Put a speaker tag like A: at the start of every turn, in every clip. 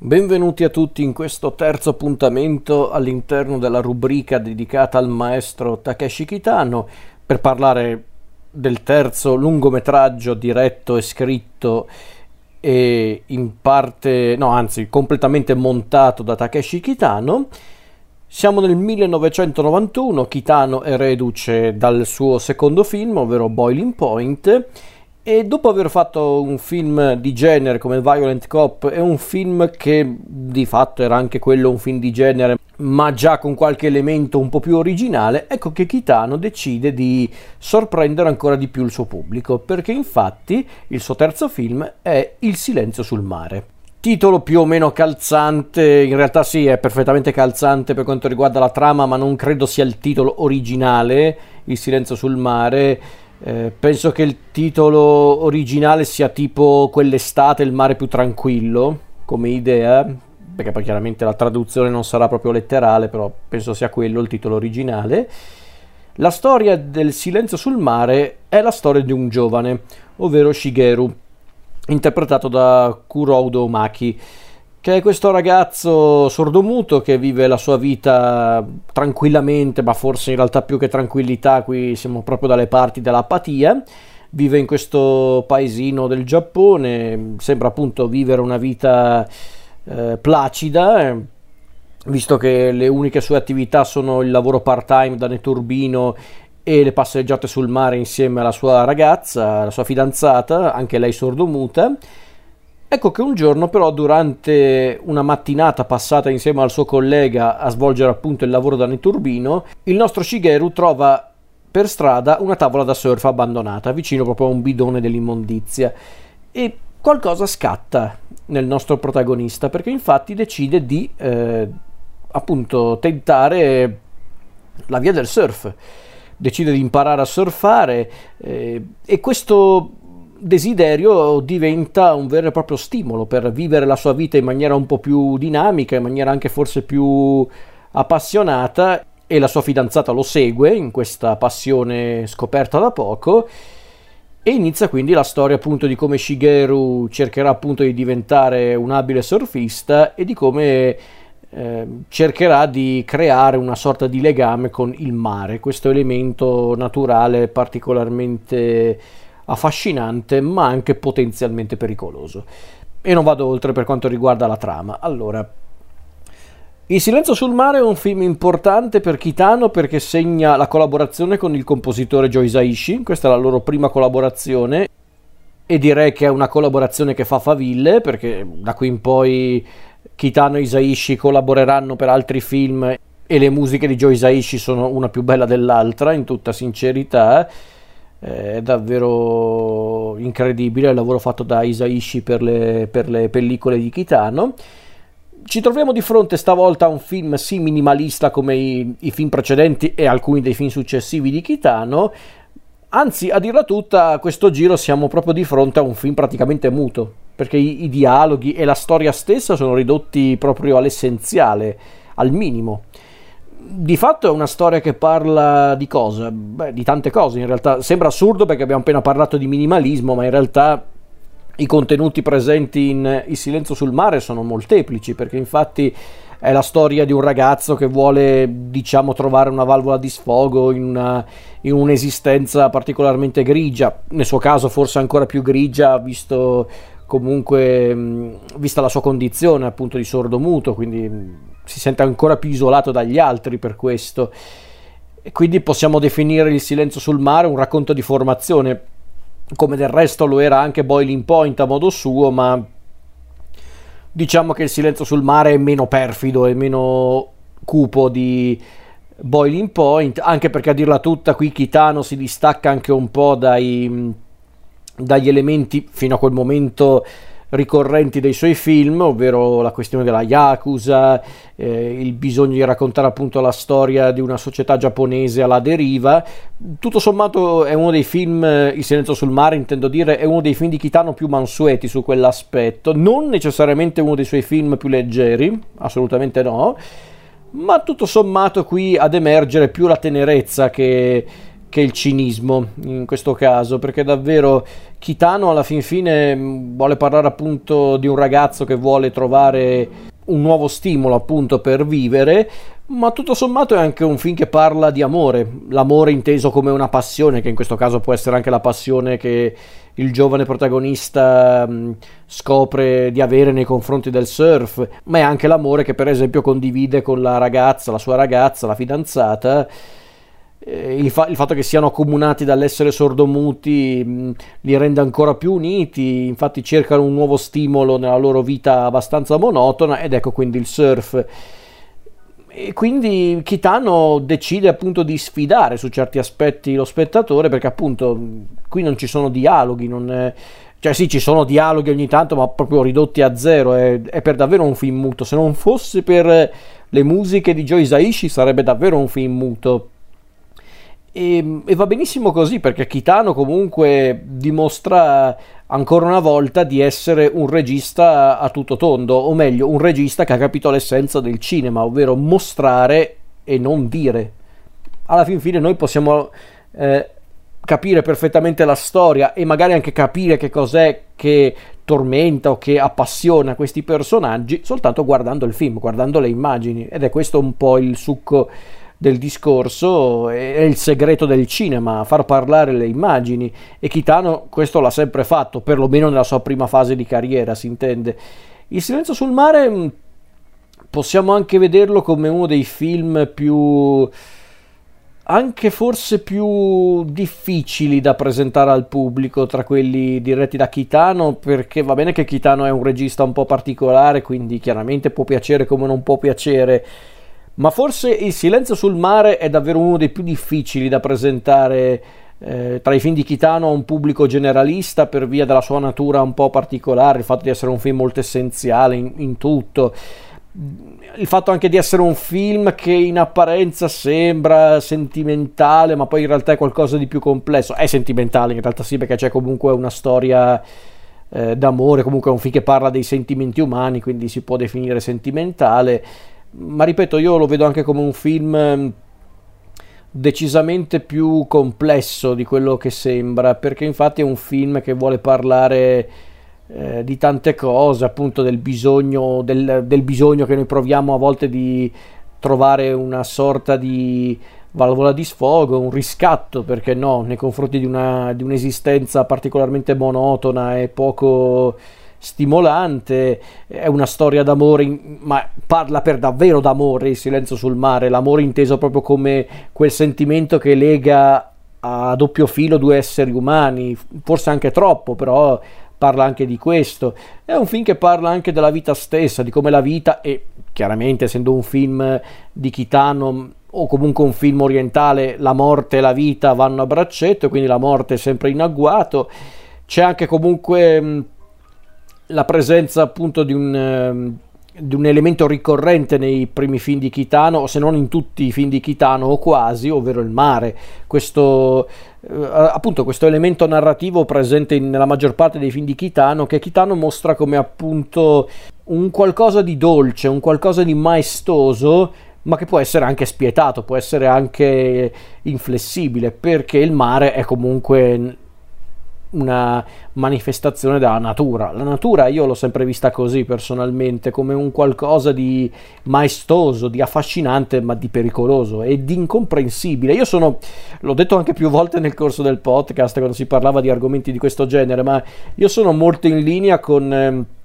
A: Benvenuti a tutti in questo terzo appuntamento all'interno della rubrica dedicata al maestro Takeshi Kitano per parlare del terzo lungometraggio diretto e scritto e in parte, no anzi completamente montato da Takeshi Kitano. Siamo nel 1991, Kitano è reduce dal suo secondo film, ovvero Boiling Point, e dopo aver fatto un film di genere come Violent Cop, è un film che di fatto era anche quello un film di genere, ma già con qualche elemento un po' più originale, ecco che Kitano decide di sorprendere ancora di più il suo pubblico, perché infatti il suo terzo film è Il silenzio sul mare. Titolo più o meno calzante, in realtà sì, è perfettamente calzante per quanto riguarda la trama, ma non credo sia il titolo originale, Il silenzio sul mare eh, penso che il titolo originale sia tipo Quell'estate il mare più tranquillo come idea, perché poi chiaramente la traduzione non sarà proprio letterale, però penso sia quello il titolo originale. La storia del silenzio sul mare è la storia di un giovane, ovvero Shigeru, interpretato da Kuroudo Maki che è questo ragazzo sordomuto che vive la sua vita tranquillamente, ma forse in realtà più che tranquillità, qui siamo proprio dalle parti dell'apatia. Vive in questo paesino del Giappone, sembra appunto vivere una vita eh, placida, eh, visto che le uniche sue attività sono il lavoro part-time da neturbino e le passeggiate sul mare insieme alla sua ragazza, la sua fidanzata, anche lei sordomuta Ecco che un giorno però durante una mattinata passata insieme al suo collega a svolgere appunto il lavoro da neturbino, il nostro Shigeru trova per strada una tavola da surf abbandonata vicino proprio a un bidone dell'immondizia. E qualcosa scatta nel nostro protagonista perché infatti decide di eh, appunto tentare la via del surf. Decide di imparare a surfare eh, e questo desiderio diventa un vero e proprio stimolo per vivere la sua vita in maniera un po' più dinamica, in maniera anche forse più appassionata e la sua fidanzata lo segue in questa passione scoperta da poco e inizia quindi la storia appunto di come Shigeru cercherà appunto di diventare un abile surfista e di come eh, cercherà di creare una sorta di legame con il mare, questo elemento naturale particolarmente affascinante ma anche potenzialmente pericoloso. E non vado oltre per quanto riguarda la trama. Allora, Il silenzio sul mare è un film importante per Kitano perché segna la collaborazione con il compositore Joe Isaishi, questa è la loro prima collaborazione e direi che è una collaborazione che fa faville perché da qui in poi Kitano e Isaishi collaboreranno per altri film e le musiche di Joe Isaishi sono una più bella dell'altra in tutta sincerità è davvero incredibile il lavoro fatto da Isaishi per le, per le pellicole di Kitano. Ci troviamo di fronte stavolta a un film sì minimalista come i, i film precedenti e alcuni dei film successivi di Kitano, Anzi, a dirla tutta, a questo giro siamo proprio di fronte a un film praticamente muto, perché i, i, dialoghi e la storia stessa sono ridotti proprio all'essenziale, al minimo di fatto è una storia che parla di cosa? Beh, di tante cose in realtà. Sembra assurdo perché abbiamo appena parlato di minimalismo, ma in realtà i contenuti presenti in Il silenzio sul mare sono molteplici, perché infatti è la storia di un ragazzo che vuole, diciamo, trovare una valvola di sfogo in, una, in un'esistenza particolarmente grigia, nel suo caso forse ancora più grigia, visto comunque, vista la sua condizione appunto di sordo muto, quindi si sente ancora più isolato dagli altri per questo. E quindi possiamo definire il silenzio sul mare un racconto di formazione, come del resto lo era anche Boiling Point a modo suo, ma diciamo che il silenzio sul mare è meno perfido e meno cupo di Boiling Point, anche perché a dirla tutta qui Kitano si distacca anche un po' dai, dagli elementi fino a quel momento ricorrenti dei suoi film, ovvero la questione della Yakuza, eh, il bisogno di raccontare appunto la storia di una società giapponese alla deriva. Tutto sommato è uno dei film, eh, Il silenzio sul mare intendo dire, è uno dei film di Kitano più mansueti su quell'aspetto, non necessariamente uno dei suoi film più leggeri, assolutamente no, ma tutto sommato qui ad emergere più la tenerezza che che il cinismo in questo caso, perché davvero Kitano alla fin fine mm, vuole parlare appunto di un ragazzo che vuole trovare un nuovo stimolo appunto per vivere, ma tutto sommato è anche un film che parla di amore, l'amore inteso come una passione, che in questo caso può essere anche la passione che il giovane protagonista mm, scopre di avere nei confronti del surf, ma è anche l'amore che per esempio condivide con la ragazza, la sua ragazza, la fidanzata. Eh, il, fa- il, fatto che siano accomunati dall'essere sordomuti mh, mm, li rende ancora più uniti, infatti cercano un nuovo stimolo nella loro vita abbastanza monotona ed ecco quindi il surf e quindi Kitano decide appunto di sfidare su certi aspetti lo spettatore perché appunto qui non ci sono dialoghi, non è... cioè sì ci sono dialoghi ogni tanto ma proprio ridotti a zero, è, è per davvero un film muto, se non fosse per le musiche di Joe Isaishi sarebbe davvero un film muto. E, e, va benissimo così perché Kitano comunque dimostra ancora una volta di essere un regista a tutto tondo, o meglio, un regista che ha capito l'essenza del cinema, ovvero mostrare e non dire. Alla fin fine noi possiamo eh, capire perfettamente la storia e magari anche capire che cos'è che tormenta o che appassiona questi personaggi soltanto guardando il film, guardando le immagini ed è questo un po' il succo del discorso è il segreto del cinema, far parlare le immagini e Kitano questo l'ha sempre fatto, perlomeno nella sua prima fase di carriera, si intende. Il silenzio sul mare mm, possiamo anche vederlo come uno dei film più anche forse più difficili da presentare al pubblico tra quelli diretti da Kitano perché va bene che Kitano è un regista un po' particolare quindi chiaramente può piacere come non può piacere ma forse Il silenzio sul mare è davvero uno dei più difficili da presentare eh, tra i film di Kitano a un pubblico generalista per via della sua natura un po' particolare, il fatto di essere un film molto essenziale in, in tutto il fatto anche di essere un film che in apparenza sembra sentimentale, ma poi in realtà è qualcosa di più complesso. È sentimentale in realtà sì, perché c'è comunque una storia eh, d'amore, comunque è un film che parla dei sentimenti umani, quindi si può definire sentimentale ma ripeto, io lo vedo anche come un film ehm, decisamente più complesso di quello che sembra, perché infatti è un film che vuole parlare eh, di tante cose, appunto del bisogno, del, del bisogno che noi proviamo a volte di trovare una sorta di valvola di sfogo, un riscatto, perché no, nei confronti di, una, di un'esistenza particolarmente monotona e poco stimolante, è una storia d'amore, ma parla per davvero d'amore, il silenzio sul mare, l'amore inteso proprio come quel sentimento che lega a doppio filo due esseri umani, forse anche troppo, però parla anche di questo. È un film che parla anche della vita stessa, di come la vita, e chiaramente essendo un film di Kitano o comunque un film orientale, la morte e la vita vanno a braccetto, quindi la morte è sempre in agguato. C'è anche comunque la presenza appunto di un, ehm, di un, elemento ricorrente nei primi film di Kitano, se non in tutti i film di Kitano o quasi, ovvero il mare. Questo, eh, appunto, questo elemento narrativo presente nella maggior parte dei film di Kitano, che Kitano mostra come appunto un qualcosa di dolce, un qualcosa di maestoso ma che può essere anche spietato, può essere anche inflessibile, perché il mare è comunque una manifestazione della natura. La natura io l'ho sempre vista così personalmente, come un qualcosa di maestoso, di affascinante, ma di pericoloso e di incomprensibile. Io sono, l'ho detto anche più volte nel corso del podcast quando si parlava di argomenti di questo genere, ma io sono molto in linea con... Eh,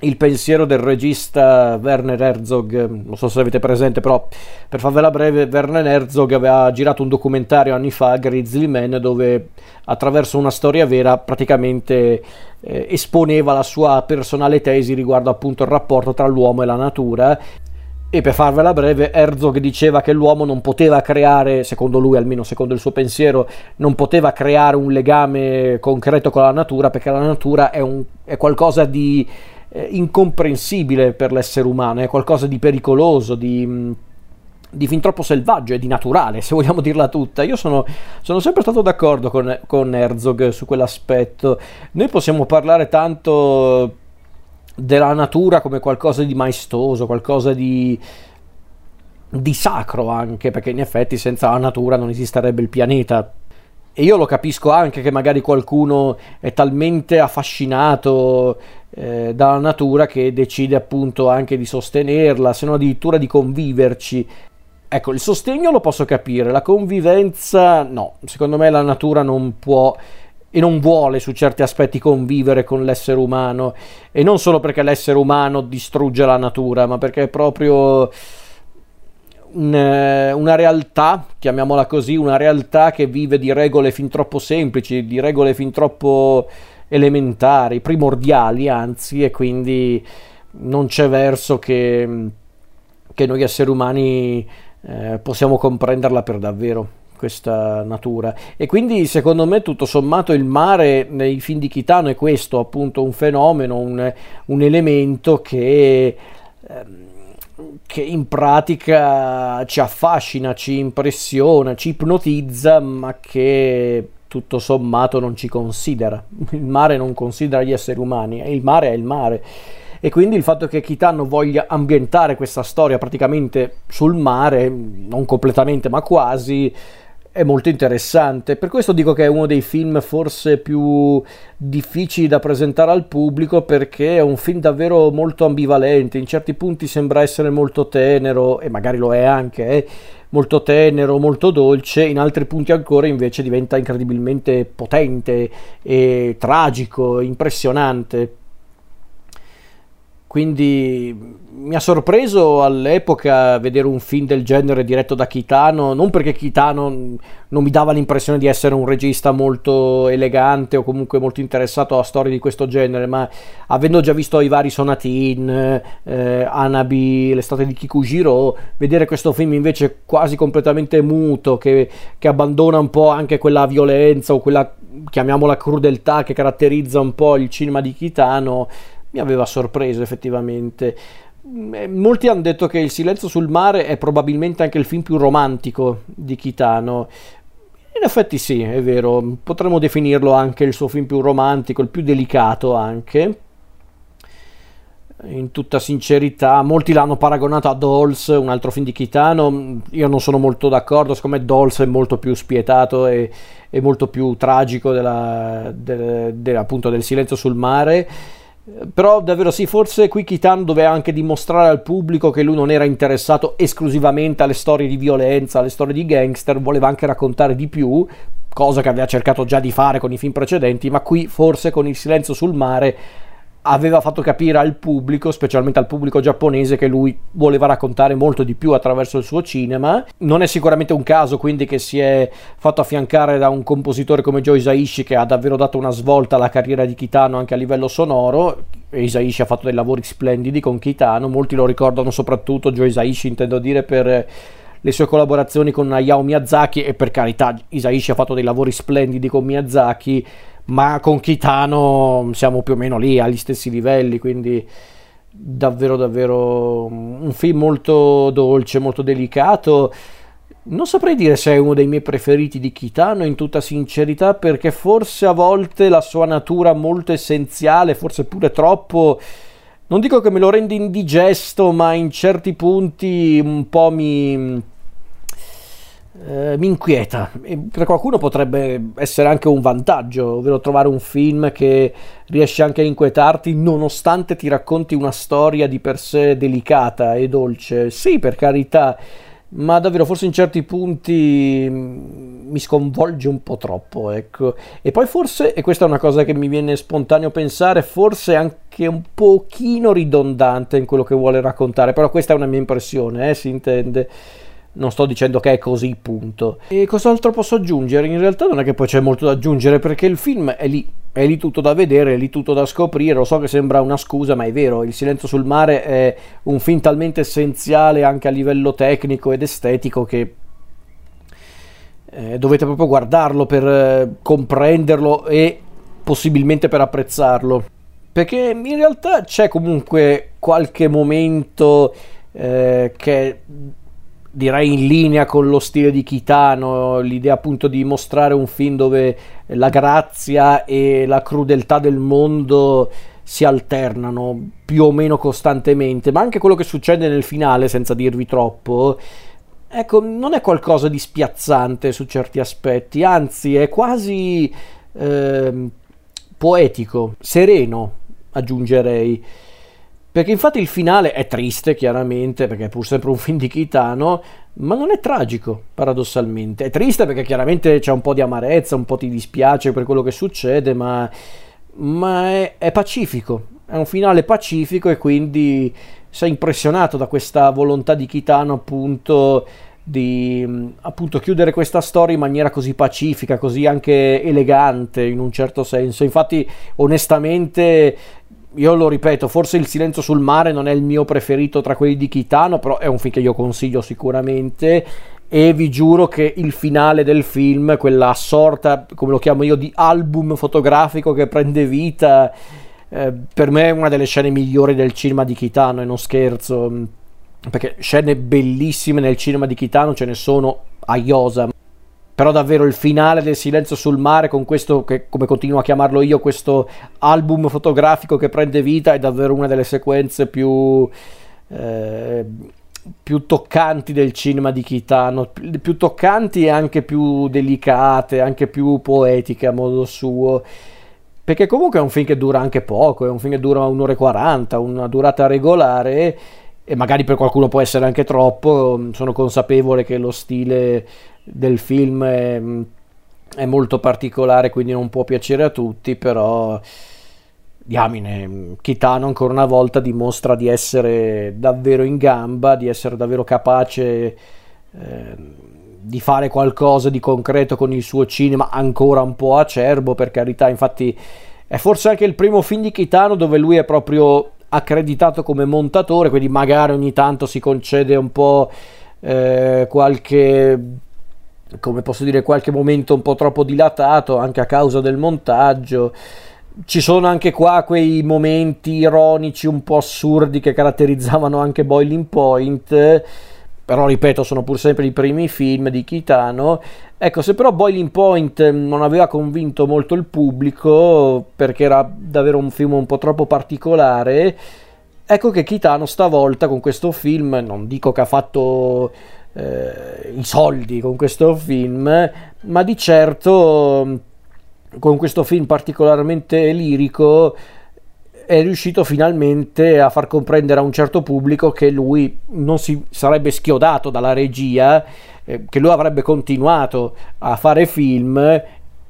A: il pensiero del regista Werner Herzog, non so se avete presente, però per farvela breve, Werner Herzog aveva girato un documentario anni fa, Grizzly Man, dove attraverso una storia vera praticamente eh, esponeva la sua personale tesi riguardo appunto il rapporto tra l'uomo e la natura. E per farvela breve, Herzog diceva che l'uomo non poteva creare, secondo lui almeno secondo il suo pensiero, non poteva creare un legame concreto con la natura perché la natura è, un, è qualcosa di eh, incomprensibile per l'essere umano, è qualcosa di pericoloso, di, mm, di fin troppo selvaggio e di naturale, se vogliamo dirla tutta. Io sono, sono sempre stato d'accordo con, con Herzog su quell'aspetto. Noi possiamo parlare tanto della natura come qualcosa di maestoso, qualcosa di, di sacro anche, perché in effetti senza la natura non esisterebbe il pianeta e io lo capisco anche che magari qualcuno è talmente affascinato eh, dalla natura che decide appunto anche di sostenerla, se non addirittura di conviverci. Ecco, il sostegno lo posso capire, la convivenza no, secondo me la natura non può e non vuole su certi aspetti convivere con l'essere umano e non solo perché l'essere umano distrugge la natura, ma perché è proprio una realtà, chiamiamola così, una realtà che vive di regole fin troppo semplici, di regole fin troppo elementari, primordiali anzi, e quindi non c'è verso che, che noi esseri umani eh, possiamo comprenderla per davvero questa natura. E quindi secondo me tutto sommato il mare nei film di Kitano è questo appunto un fenomeno un, un elemento che ehm, che in pratica ci affascina, ci impressiona, ci ipnotizza, ma che tutto sommato non ci considera. Il mare non considera gli esseri umani, il mare è il mare. E quindi il fatto che Kitano voglia ambientare questa storia praticamente sul mare, non completamente ma quasi, è molto interessante. Per questo dico che è uno dei film forse più difficili da presentare al pubblico perché è un film davvero molto ambivalente. In certi punti sembra essere molto tenero, e magari lo è anche, eh, molto tenero, molto dolce, in altri punti ancora invece diventa incredibilmente potente e tragico, impressionante. Quindi mi ha sorpreso all'epoca vedere un film del genere diretto da Kitano, non perché Kitano non mi dava l'impressione di essere un regista molto elegante o comunque molto interessato a storie di questo genere, ma avendo già visto i vari Sonatin, eh, Anabi, l'estate di Kikujiro, vedere questo film invece quasi completamente muto, che, che abbandona un po' anche quella violenza o quella, chiamiamola crudeltà, che caratterizza un po' il cinema di Kitano, mi aveva sorpreso effettivamente. Mm, molti hanno detto che Il silenzio sul mare è probabilmente anche il film più romantico di Kitano. In effetti sì, è vero, potremmo definirlo anche il suo film più romantico, il più delicato anche. In tutta sincerità, molti l'hanno paragonato a Dolls, un altro film di Kitano. Io non sono molto d'accordo, secondo me Dolls è molto più spietato e, e molto più tragico della, de, de, appunto del silenzio sul mare però davvero sì, forse qui Kitan doveva anche dimostrare al pubblico che lui non era interessato esclusivamente alle storie di violenza, alle storie di gangster, voleva anche raccontare di più, cosa che aveva cercato già di fare con i film precedenti, ma qui forse con il silenzio sul mare aveva fatto capire al pubblico, specialmente al pubblico giapponese, che lui voleva raccontare molto di più attraverso il suo cinema. Non è sicuramente un caso quindi che si è fatto affiancare da un compositore come Joe Isaishi che ha davvero dato una svolta alla carriera di Kitano anche a livello sonoro. Isaishi ha fatto dei lavori splendidi con Kitano, molti lo ricordano soprattutto Joe Isaishi, intendo dire per le sue collaborazioni con Hayao Miyazaki e per carità Isaishi ha fatto dei lavori splendidi con Miyazaki ma con Kitano siamo più o meno lì agli stessi livelli, quindi davvero davvero un film molto dolce, molto delicato. Non saprei dire se è uno dei miei preferiti di Kitano in tutta sincerità perché forse a volte la sua natura molto essenziale, forse pure troppo, non dico che me lo rende indigesto, ma in certi punti un po' mi eh, mi inquieta. E per qualcuno potrebbe essere anche un vantaggio, ovvero trovare un film che riesce anche a inquietarti nonostante ti racconti una storia di per sé delicata e dolce. Sì, per carità, ma davvero forse in certi punti mm, mi sconvolge un po' troppo, ecco. E poi forse, e questa è una cosa che mi viene spontaneo pensare, forse anche un pochino ridondante in quello che vuole raccontare, però questa è una mia impressione, eh, si intende non sto dicendo che è così, punto. E cos'altro posso aggiungere? In realtà non è che poi c'è molto da aggiungere perché il film è lì, è lì tutto da vedere, è lì tutto da scoprire. Lo so che sembra una scusa, ma è vero. Il silenzio sul mare è un film talmente essenziale anche a livello tecnico ed estetico che eh, dovete proprio guardarlo per eh, comprenderlo e possibilmente per apprezzarlo. Perché in realtà c'è comunque qualche momento eh, che direi in linea con lo stile di Kitano, l'idea appunto di mostrare un film dove la grazia e la crudeltà del mondo si alternano più o meno costantemente, ma anche quello che succede nel finale, senza dirvi troppo, ecco, non è qualcosa di spiazzante su certi aspetti, anzi è quasi eh, poetico, sereno, aggiungerei. Perché infatti il finale è triste, chiaramente, perché è pur sempre un film di Kitano, ma non è tragico, paradossalmente. È triste perché chiaramente c'è un po' di amarezza, un po' ti dispiace per quello che succede, ma, ma è, è pacifico. È un finale pacifico e quindi sei impressionato da questa volontà di Kitano, appunto, di appunto chiudere questa storia in maniera così pacifica, così anche elegante in un certo senso. Infatti, onestamente, io lo ripeto, forse Il silenzio sul mare non è il mio preferito tra quelli di Kitano, però è un film che io consiglio sicuramente. E vi giuro che il finale del film, quella sorta, come lo chiamo io, di album fotografico che prende vita, eh, per me è una delle scene migliori del cinema di Kitano e non scherzo, perché scene bellissime nel cinema di Kitano ce ne sono a iosa però davvero il finale del Silenzio sul mare con questo, che, come continuo a chiamarlo io, questo album fotografico che prende vita è davvero una delle sequenze più, eh, più toccanti del cinema di Kitano, più toccanti e anche più delicate, anche più poetiche a modo suo. Perché comunque è un film che dura anche poco, è un film che dura un'ora e 40, una durata regolare e magari per qualcuno può essere anche troppo, sono consapevole che lo stile del film è, è molto particolare, quindi non può piacere a tutti, però diamine, Kitano ancora una volta dimostra di essere davvero in gamba, di essere davvero capace eh, di fare qualcosa di concreto con il suo cinema, ancora un po' acerbo, per carità, infatti è forse anche il primo film di Kitano dove lui è proprio accreditato come montatore, quindi magari ogni tanto si concede un po' eh, qualche come posso dire, qualche momento un po' troppo dilatato anche a causa del montaggio. Ci sono anche qua quei momenti ironici un po' assurdi che caratterizzavano anche Boiling Point, però ripeto, sono pur sempre i primi film di Kitano. Ecco, se però Boiling Point non aveva convinto molto il pubblico perché era davvero un film un po' troppo particolare, ecco che Kitano stavolta con questo film, non dico che ha fatto eh, i soldi con questo film, ma di certo con questo film particolarmente lirico è riuscito finalmente a far comprendere a un certo pubblico che lui non si sarebbe schiodato dalla regia, eh, che lui avrebbe continuato a fare film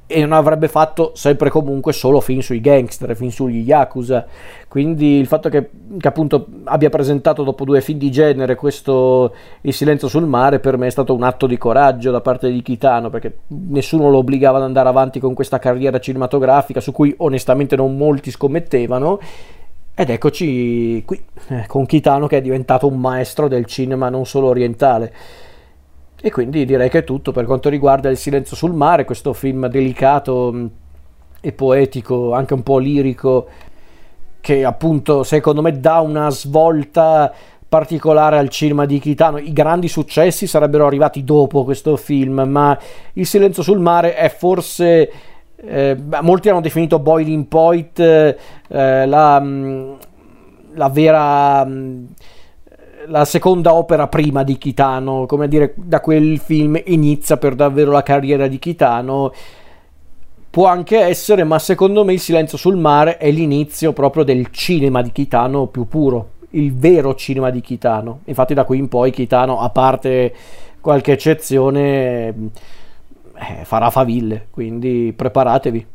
A: e non avrebbe fatto sempre comunque solo film sui gangster, film sugli yakuza. Quindi il fatto che, che, appunto abbia presentato dopo due film di genere questo Il silenzio sul mare per me è stato un atto di coraggio da parte di Kitano perché nessuno lo obbligava ad andare avanti con questa carriera cinematografica su cui onestamente non molti scommettevano. Ed eccoci qui eh, con Kitano che è diventato un maestro del cinema non solo orientale. E quindi direi che è tutto per quanto riguarda Il silenzio sul mare, questo film delicato e poetico, anche un po' lirico, che appunto secondo me dà una svolta particolare al cinema di Kitano. I grandi successi sarebbero arrivati dopo questo film, ma Il silenzio sul mare è forse... Eh, molti hanno definito Boiling Point eh, la, la vera... La seconda opera prima di Kitano, come dire, da quel film inizia per davvero la carriera di Kitano. Può anche essere, ma secondo me il silenzio sul mare è l'inizio proprio del cinema di Kitano più puro, il vero cinema di Kitano. Infatti da qui in poi Kitano, a parte qualche eccezione, eh, farà faville, quindi preparatevi.